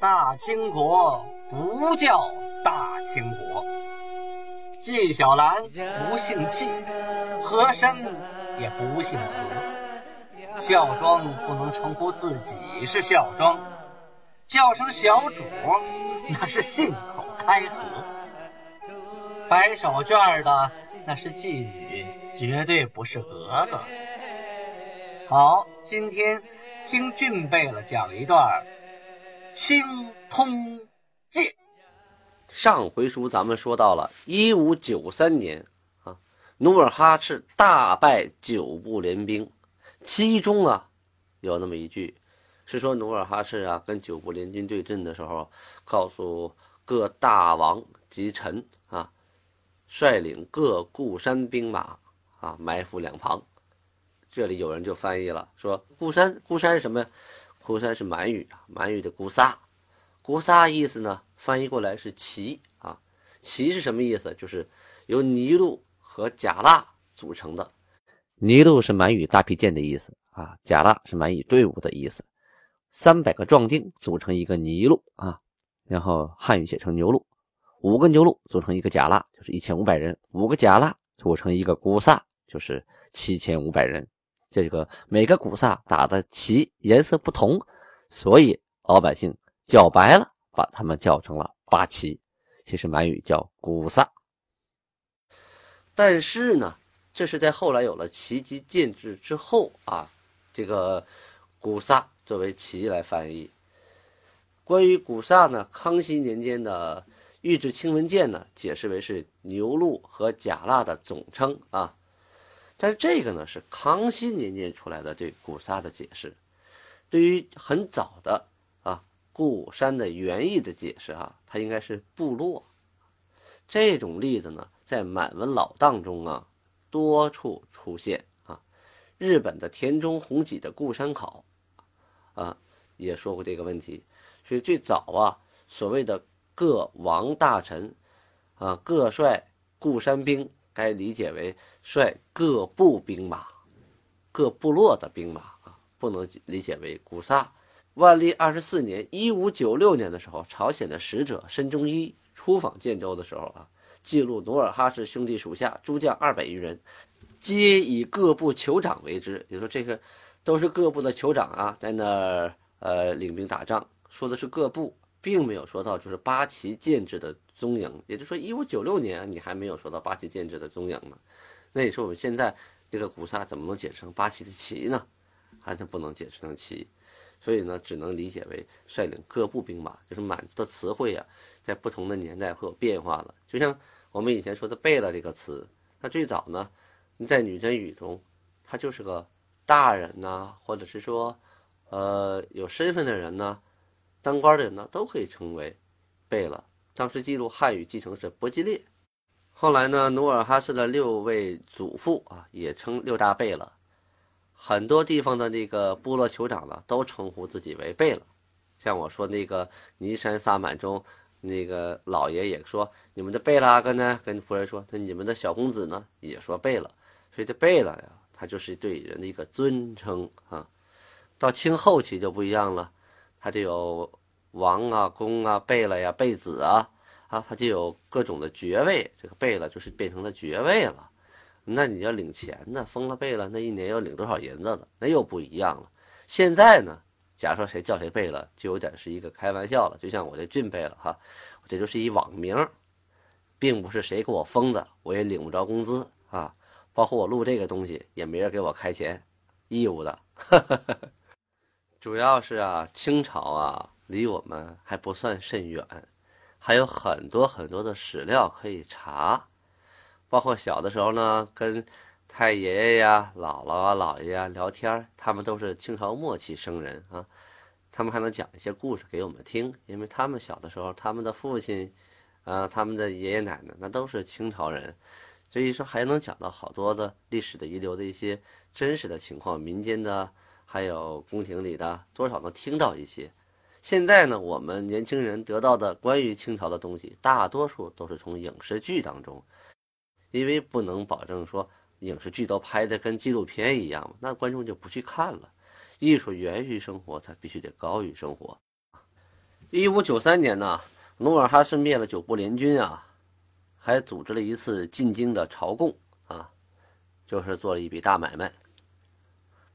大清国不叫大清国。纪晓岚不姓纪，和珅也不姓和。孝庄不能称呼自己是孝庄，叫声小主那是信口开河。摆手绢的那是妓女，绝对不是格格。好，今天听俊贝勒讲一段《清通鉴》。上回书咱们说到了一五九三年啊，努尔哈赤大败九部联兵，其中啊有那么一句是说努尔哈赤啊跟九部联军对阵的时候，告诉各大王及臣啊，率领各固山兵马啊埋伏两旁。这里有人就翻译了，说固山固山是什么呀？固山是满语啊，满语的固萨，固萨意思呢？翻译过来是齐啊，齐是什么意思？就是由尼禄和甲腊组成的。尼禄是满语大批舰的意思啊，甲腊是满语队伍的意思。三百个壮丁组成一个尼禄啊，然后汉语写成牛路，五个牛路组成一个甲腊，就是一千五百人；五个甲腊组成一个古萨，就是七千五百人。这个每个古萨打的旗颜色不同，所以老百姓叫白了。把他们叫成了八旗，其实满语叫古萨。但是呢，这是在后来有了旗级建制之后啊，这个古萨作为旗来翻译。关于古萨呢，康熙年间的《御制清文鉴》呢，解释为是牛鹿和甲腊的总称啊。但是这个呢，是康熙年间出来的对古萨的解释。对于很早的啊。固山的原意的解释啊，它应该是部落。这种例子呢，在满文老档中啊，多处出现啊。日本的田中弘己的《固山考》啊，也说过这个问题。所以最早啊，所谓的各王大臣啊，各率固山兵，该理解为率各部兵马、各部落的兵马啊，不能理解为古萨。万历二十四年（一五九六年）的时候，朝鲜的使者申中一出访建州的时候啊，记录努尔哈赤兄弟属下诸将二百余人，皆以各部酋长为之。也说这个都是各部的酋长啊，在那儿呃领兵打仗。说的是各部，并没有说到就是八旗建制的踪影。也就是说，一五九六年你还没有说到八旗建制的踪影呢。那你说我们现在这个古萨怎么能解释成八旗的旗呢？还是不能解释成旗？所以呢，只能理解为率领各部兵马，就是满的词汇啊，在不同的年代会有变化了。就像我们以前说的“贝勒”这个词，那最早呢，在女真语中，它就是个大人呐，或者是说，呃，有身份的人呢，当官的人呢，都可以称为贝勒。当时记录汉语继承是伯吉列，后来呢，努尔哈赤的六位祖父啊，也称六大贝勒。很多地方的那个部落酋长呢，都称呼自己为贝勒。像我说那个尼山萨满中，那个老爷也说：“你们的贝勒阿哥呢？”跟仆人说：“那你们的小公子呢？”也说贝勒。所以这贝勒呀，他就是对人的一个尊称啊。到清后期就不一样了，他就有王啊、公啊、贝勒呀、贝子啊，啊，他就有各种的爵位。这个贝勒就是变成了爵位了。那你要领钱呢，封了贝了，那一年要领多少银子的，那又不一样了。现在呢，假如说谁叫谁贝了，就有点是一个开玩笑了，就像我这俊贝了哈，这就是一网名，并不是谁给我封的，我也领不着工资啊。包括我录这个东西，也没人给我开钱，义务的。主要是啊，清朝啊，离我们还不算甚远，还有很多很多的史料可以查。包括小的时候呢，跟太爷爷呀、姥姥啊、姥爷啊聊天，他们都是清朝末期生人啊，他们还能讲一些故事给我们听，因为他们小的时候，他们的父亲，啊，他们的爷爷奶奶那都是清朝人，所以说还能讲到好多的历史的遗留的一些真实的情况，民间的还有宫廷里的，多少能听到一些。现在呢，我们年轻人得到的关于清朝的东西，大多数都是从影视剧当中。因为不能保证说影视剧都拍的跟纪录片一样那观众就不去看了。艺术源于生活，它必须得高于生活。一五九三年呢，努尔哈赤灭了九部联军啊，还组织了一次进京的朝贡啊，就是做了一笔大买卖。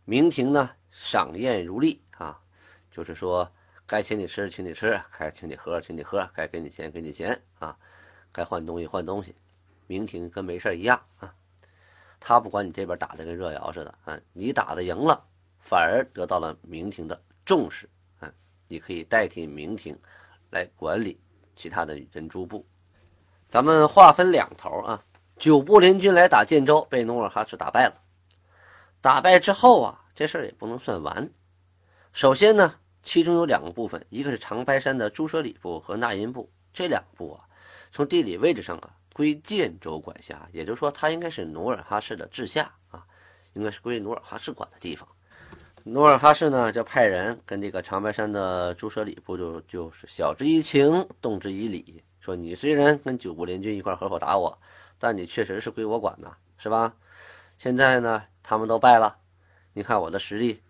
明廷呢，赏宴如例啊，就是说该请你吃请你吃，该请你喝请你喝，该给你钱给你钱啊，该换东西换东西，明廷跟没事一样啊。他不管你这边打的跟热窑似的啊，你打的赢了，反而得到了明廷的重视啊，你可以代替明廷来管理其他的人诸部。咱们划分两头啊，九部联军来打建州，被努尔哈赤打败了。打败之后啊，这事儿也不能算完。首先呢，其中有两个部分，一个是长白山的朱舍里部和纳音部，这两部啊，从地理位置上啊。归建州管辖，也就是说，它应该是努尔哈赤的治下啊，应该是归努尔哈赤管的地方。努尔哈赤呢，就派人跟这个长白山的朱舍里部就就是晓之以情，动之以理，说你虽然跟九部联军一块合伙打我，但你确实是归我管的，是吧？现在呢，他们都败了，你看我的实力，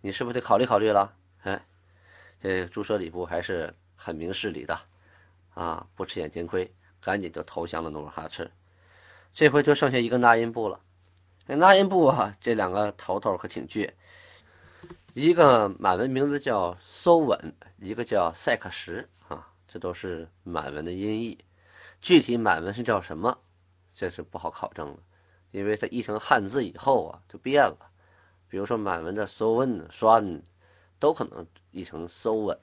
你是不是得考虑考虑了？哎，这朱舍里部还是很明事理的啊，不吃眼前亏。赶紧就投降了努尔哈赤，这回就剩下一个纳音部了。那纳音部啊，这两个头头可挺倔，一个满文名字叫搜稳，一个叫赛克什啊，这都是满文的音译。具体满文是叫什么，这是不好考证了，因为它译成汉字以后啊就变了。比如说满文的搜稳、栓，都可能译成搜稳。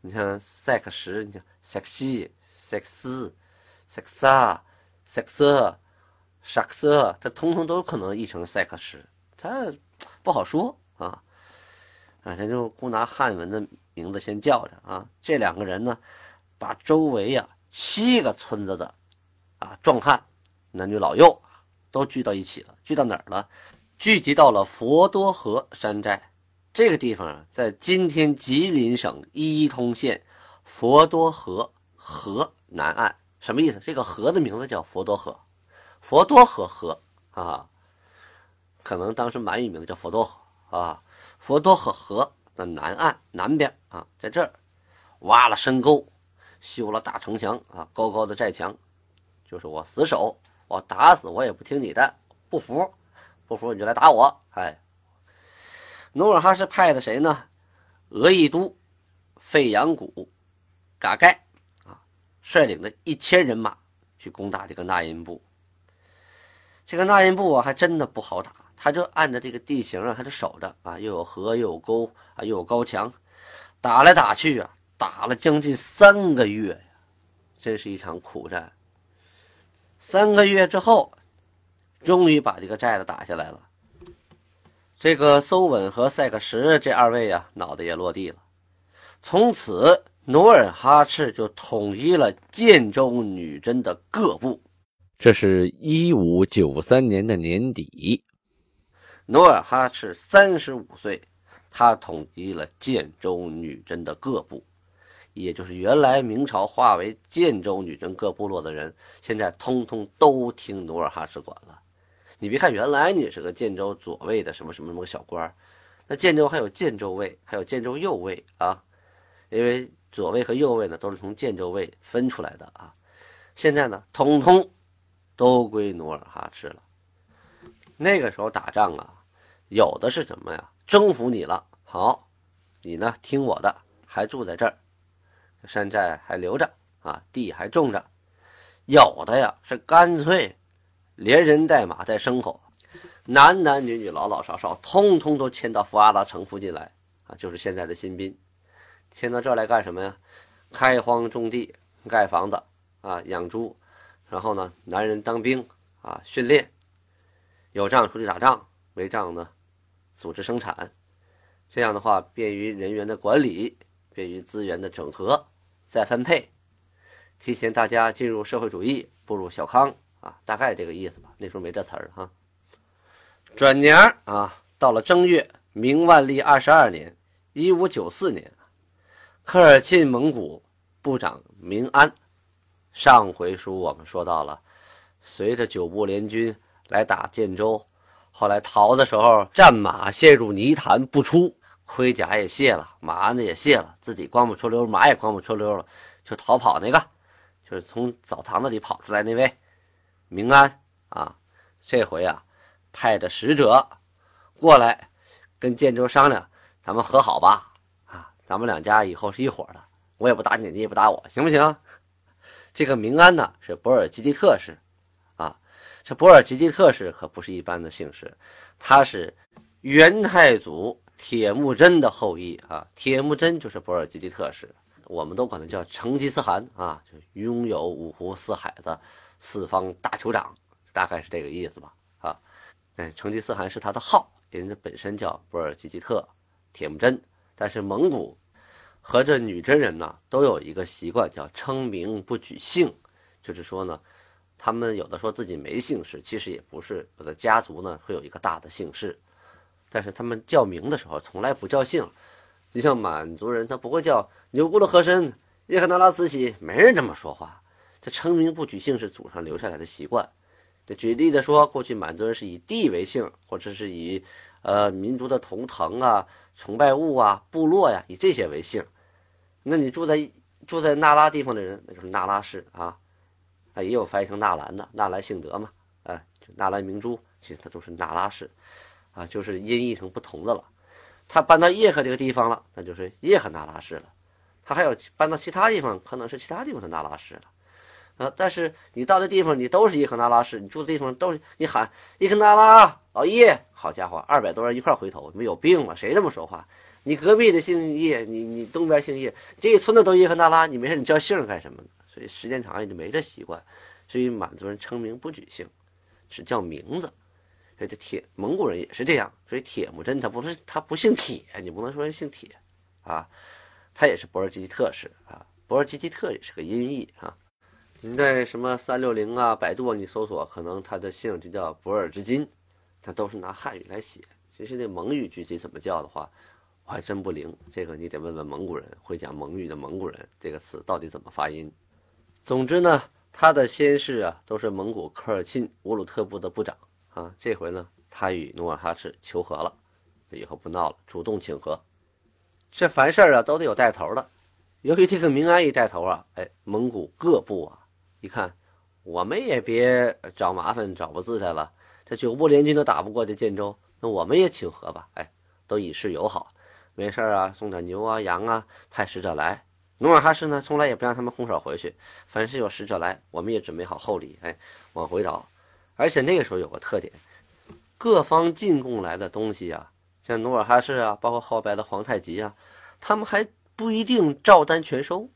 你像塞克什，你像塞克西、塞克斯。塞克萨、塞克瑟、沙克瑟，它通通都可能译成塞克什，它不好说啊。啊，咱就光拿汉文的名字先叫着啊。这两个人呢，把周围呀七个村子的啊壮汉，男女老幼都聚到一起了。聚到哪儿了？聚集到了佛多河山寨这个地方啊，在今天吉林省伊通县佛多河河南岸。什么意思？这个河的名字叫佛多河，佛多河河啊，可能当时满语名字叫佛多河啊。佛多河河的南岸南边啊，在这儿挖了深沟，修了大城墙啊，高高的寨墙，就是我死守，我打死我也不听你的，不服，不服你就来打我。哎，努尔哈赤派的谁呢？额亦都、费扬古、嘎盖啊。率领的一千人马去攻打这个纳音部。这个纳音部啊，还真的不好打。他就按照这个地形啊，他就守着啊，又有河又有沟啊，又有高墙，打来打去啊，打了将近三个月呀，真是一场苦战。三个月之后，终于把这个寨子打下来了。这个搜稳和赛克什这二位啊，脑袋也落地了。从此。努尔哈赤就统一了建州女真的各部。这是一五九三年的年底，努尔哈赤三十五岁，他统一了建州女真的各部，也就是原来明朝化为建州女真各部落的人，现在通通都听努尔哈赤管了。你别看原来你是个建州左卫的什么什么什么小官那建州还有建州卫，还有建州右卫啊，因为。左卫和右卫呢，都是从建州卫分出来的啊。现在呢，统统都归努尔哈赤了。那个时候打仗啊，有的是什么呀？征服你了，好，你呢听我的，还住在这儿，山寨还留着啊，地还种着。有的呀，是干脆连人带马带牲口，男男女女、老老少少，通通都迁到福阿拉城附近来啊，就是现在的新宾。迁到这儿来干什么呀？开荒种地、盖房子啊，养猪，然后呢，男人当兵啊，训练，有仗出去打仗，没仗呢，组织生产。这样的话，便于人员的管理，便于资源的整合、再分配，提前大家进入社会主义，步入小康啊，大概这个意思吧。那时候没这词儿哈。转年啊，到了正月，明万历二十二年，一五九四年。科尔沁蒙古部长明安，上回书我们说到了，随着九部联军来打建州，后来逃的时候，战马陷入泥潭不出，盔甲也卸了，马鞍子也卸了，自己光不出溜，马也光不出溜了，就逃跑那个，就是从澡堂子里跑出来那位明安啊，这回啊，派的使者过来跟建州商量，咱们和好吧，啊，咱们两家以后是一伙的，我也不打你，你也不打我，行不行？这个明安呢，是博尔济吉特氏，啊，这博尔济吉特氏可不是一般的姓氏，他是元太祖。铁木真的后裔啊，铁木真就是博尔济吉特氏，我们都管他叫成吉思汗啊，就拥有五湖四海的四方大酋长，大概是这个意思吧啊。哎，成吉思汗是他的号，人家本身叫博尔济吉特铁木真，但是蒙古和这女真人呢都有一个习惯，叫称名不举姓，就是说呢，他们有的说自己没姓氏，其实也不是，有的家族呢会有一个大的姓氏。但是他们叫名的时候从来不叫姓，就像满族人，他不会叫钮钴禄和珅、叶赫那拉慈禧，没人这么说话。这称名不举姓是祖上留下来的习惯。这举例的说，过去满族人是以地为姓，或者是以呃民族的图腾啊、崇拜物啊、部落呀，以这些为姓。那你住在住在那拉地方的人，那就是那拉氏啊，啊也有翻译成纳兰的，纳兰性德嘛，哎，就纳兰明珠，其实他都是那拉氏。啊，就是音译成不同的了。他搬到叶赫这个地方了，那就是叶赫那拉氏了。他还有搬到其他地方，可能是其他地方的那拉氏了。啊，但是你到的地方，你都是叶赫那拉氏，你住的地方都是你喊叶赫那拉老叶，好家伙，二百多人一块回头，你们有病吗？谁这么说话？你隔壁的姓叶，你你东边姓叶，这一村子都叶赫那拉，你没事你叫姓干什么呢？所以时间长也就没这习惯。所以满族人称名不举姓，只叫名字。所以这铁蒙古人也是这样，所以铁木真他不是他不姓铁，你不能说人姓铁，啊，他也是博尔济吉特氏啊，博尔济吉特也是个音译啊。你在什么三六零啊、百度你搜索，可能他的姓就叫博尔之金，他都是拿汉语来写。其实那蒙语具体怎么叫的话，我还真不灵，这个你得问问蒙古人，会讲蒙语的蒙古人，这个词到底怎么发音。总之呢，他的先世啊，都是蒙古科尔沁乌鲁特部的部长。啊，这回呢，他与努尔哈赤求和了，以后不闹了，主动请和。这凡事啊，都得有带头的。由于这个明安一带头啊，哎，蒙古各部啊，一看，我们也别找麻烦、找不自在了。这九部联军都打不过这建州，那我们也请和吧。哎，都以示友好，没事啊，送点牛啊、羊啊，派使者来。努尔哈赤呢，从来也不让他们空手回去，凡是有使者来，我们也准备好厚礼，哎，往回倒。而且那个时候有个特点，各方进贡来的东西啊，像努尔哈赤啊，包括后边的皇太极啊，他们还不一定照单全收，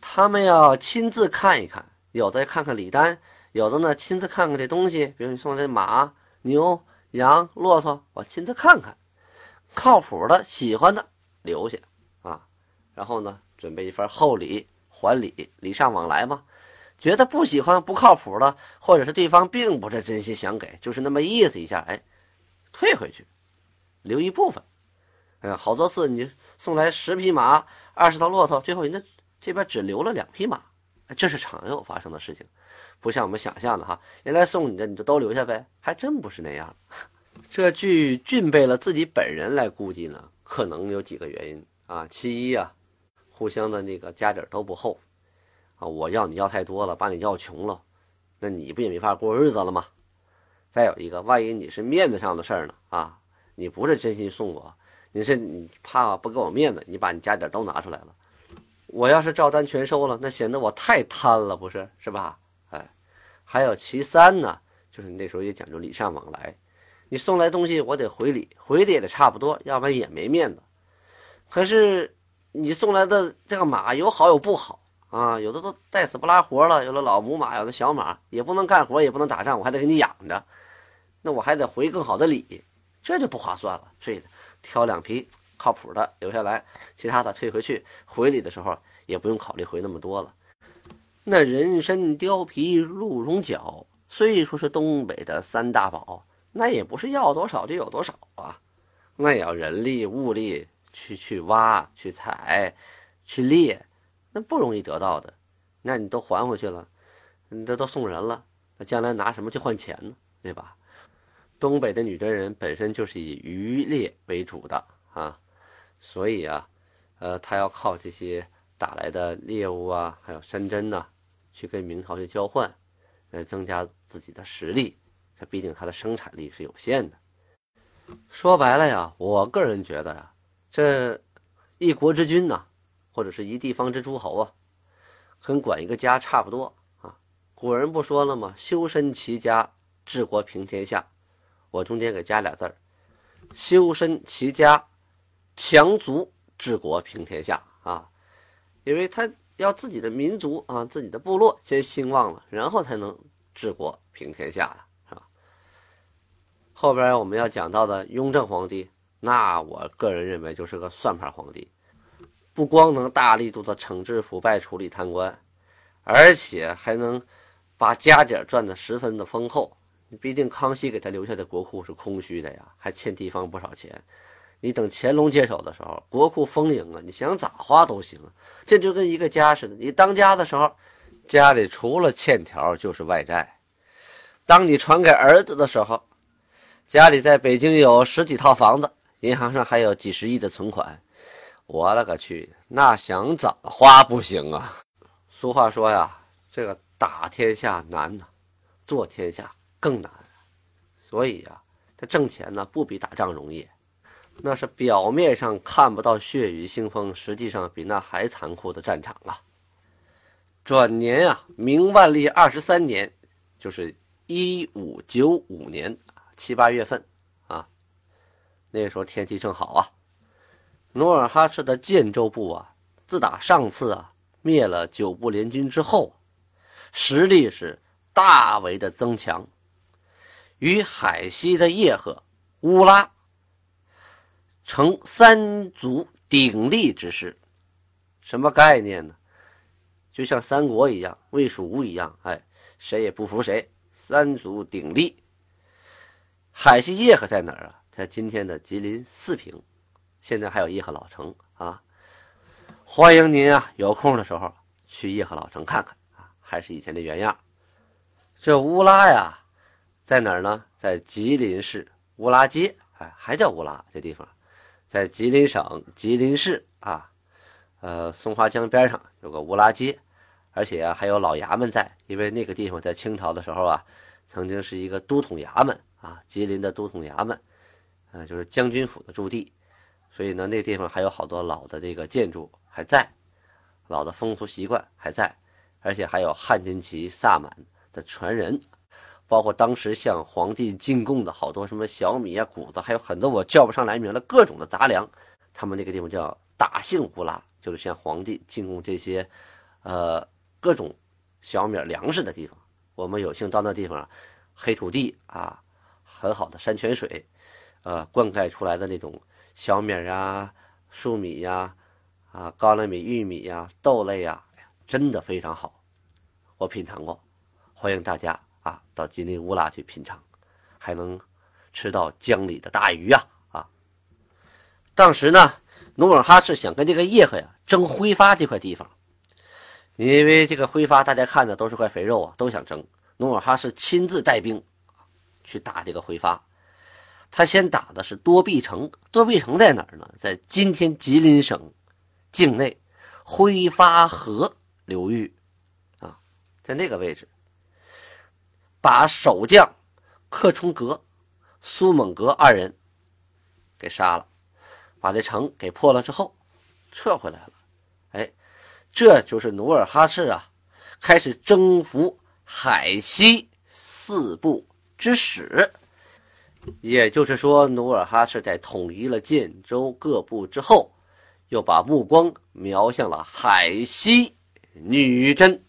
他们要亲自看一看，有的看看礼单，有的呢亲自看看这东西，比如你送的马、牛、羊、骆驼，我亲自看看，靠谱的、喜欢的留下啊，然后呢准备一份厚礼还礼，礼尚往来嘛。觉得不喜欢不靠谱的，或者是对方并不是真心想给，就是那么意思一下，哎，退回去，留一部分。哎呀，好多次你送来十匹马、二十头骆驼，最后人家这边只留了两匹马，这是常有发生的事情，不像我们想象的哈。人来送你的你就都留下呗，还真不是那样。这据俊贝勒自己本人来估计呢，可能有几个原因啊。其一啊，互相的那个家底都不厚。啊！我要你要太多了，把你要穷了，那你不也没法过日子了吗？再有一个，万一你是面子上的事儿呢？啊，你不是真心送我，你是你怕不给我面子，你把你家底都拿出来了。我要是照单全收了，那显得我太贪了，不是是吧？哎，还有其三呢，就是那时候也讲究礼尚往来，你送来东西我得回礼，回礼也得差不多，要不然也没面子。可是你送来的这个马有好有不好。啊，有的都带死不拉活了，有的老母马，有的小马，也不能干活，也不能打仗，我还得给你养着，那我还得回更好的礼，这就不划算了。所以挑两匹靠谱的留下来，其他的退回去。回礼的时候也不用考虑回那么多了。那人参、貂皮、鹿茸角，虽说是东北的三大宝，那也不是要多少就有多少啊，那也要人力物力去去挖、去采、去猎。那不容易得到的，那你都还回去了，你这都送人了，那将来拿什么去换钱呢？对吧？东北的女真人本身就是以渔猎为主的啊，所以啊，呃，他要靠这些打来的猎物啊，还有山珍呐，去跟明朝去交换，来增加自己的实力。这毕竟他的生产力是有限的。说白了呀，我个人觉得呀，这一国之君呐，或者是一地方之诸侯啊，跟管一个家差不多啊。古人不说了吗？修身齐家治国平天下。我中间给加俩字儿：修身齐家。强族治国平天下啊，因为他要自己的民族啊，自己的部落先兴旺了，然后才能治国平天下呀，是吧？后边我们要讲到的雍正皇帝，那我个人认为就是个算盘皇帝，不光能大力度的惩治腐败、处理贪官，而且还能把家底赚得十分的丰厚。毕竟康熙给他留下的国库是空虚的呀，还欠地方不少钱。你等乾隆接手的时候，国库丰盈啊，你想咋花都行。这就跟一个家似的，你当家的时候，家里除了欠条就是外债；当你传给儿子的时候，家里在北京有十几套房子，银行上还有几十亿的存款。我勒个去，那想怎么花不行啊？俗话说呀，这个打天下难呐，做天下更难。所以呀，这挣钱呢，不比打仗容易。那是表面上看不到血雨腥风，实际上比那还残酷的战场啊！转年啊，明万历二十三年，就是一五九五年七八月份啊，那时候天气正好啊。努尔哈赤的建州部啊，自打上次啊灭了九部联军之后，实力是大为的增强，与海西的叶赫、乌拉。成三足鼎立之势，什么概念呢？就像三国一样，魏蜀吴一样，哎，谁也不服谁，三足鼎立。海西叶赫在哪儿啊？在今天的吉林四平，现在还有叶赫老城啊。欢迎您啊，有空的时候去叶赫老城看看啊，还是以前的原样。这乌拉呀，在哪儿呢？在吉林市乌拉街，哎，还叫乌拉这地方。在吉林省吉林市啊，呃，松花江边上有个乌拉街，而且啊还有老衙门在，因为那个地方在清朝的时候啊，曾经是一个都统衙门啊，吉林的都统衙门，呃，就是将军府的驻地，所以呢，那地方还有好多老的这个建筑还在，老的风俗习惯还在，而且还有汉军旗萨满的传人。包括当时向皇帝进贡的好多什么小米啊、谷子，还有很多我叫不上来名的各种的杂粮，他们那个地方叫大姓乌拉，就是向皇帝进贡这些，呃，各种小米粮食的地方。我们有幸到那地方，黑土地啊，很好的山泉水，呃，灌溉出来的那种小米啊、粟米呀、啊高粱米、玉米呀、豆类呀，真的非常好，我品尝过，欢迎大家。啊，到吉林乌拉去品尝，还能吃到江里的大鱼啊！啊，当时呢，努尔哈赤想跟这个叶赫呀争挥发这块地方，因为这个挥发大家看的都是块肥肉啊，都想争。努尔哈赤亲自带兵去打这个挥发，他先打的是多壁城。多壁城在哪儿呢？在今天吉林省境内挥发河流域啊，在那个位置。把守将克冲格、苏猛格二人给杀了，把这城给破了之后，撤回来了。哎，这就是努尔哈赤啊，开始征服海西四部之始。也就是说，努尔哈赤在统一了建州各部之后，又把目光瞄向了海西女真。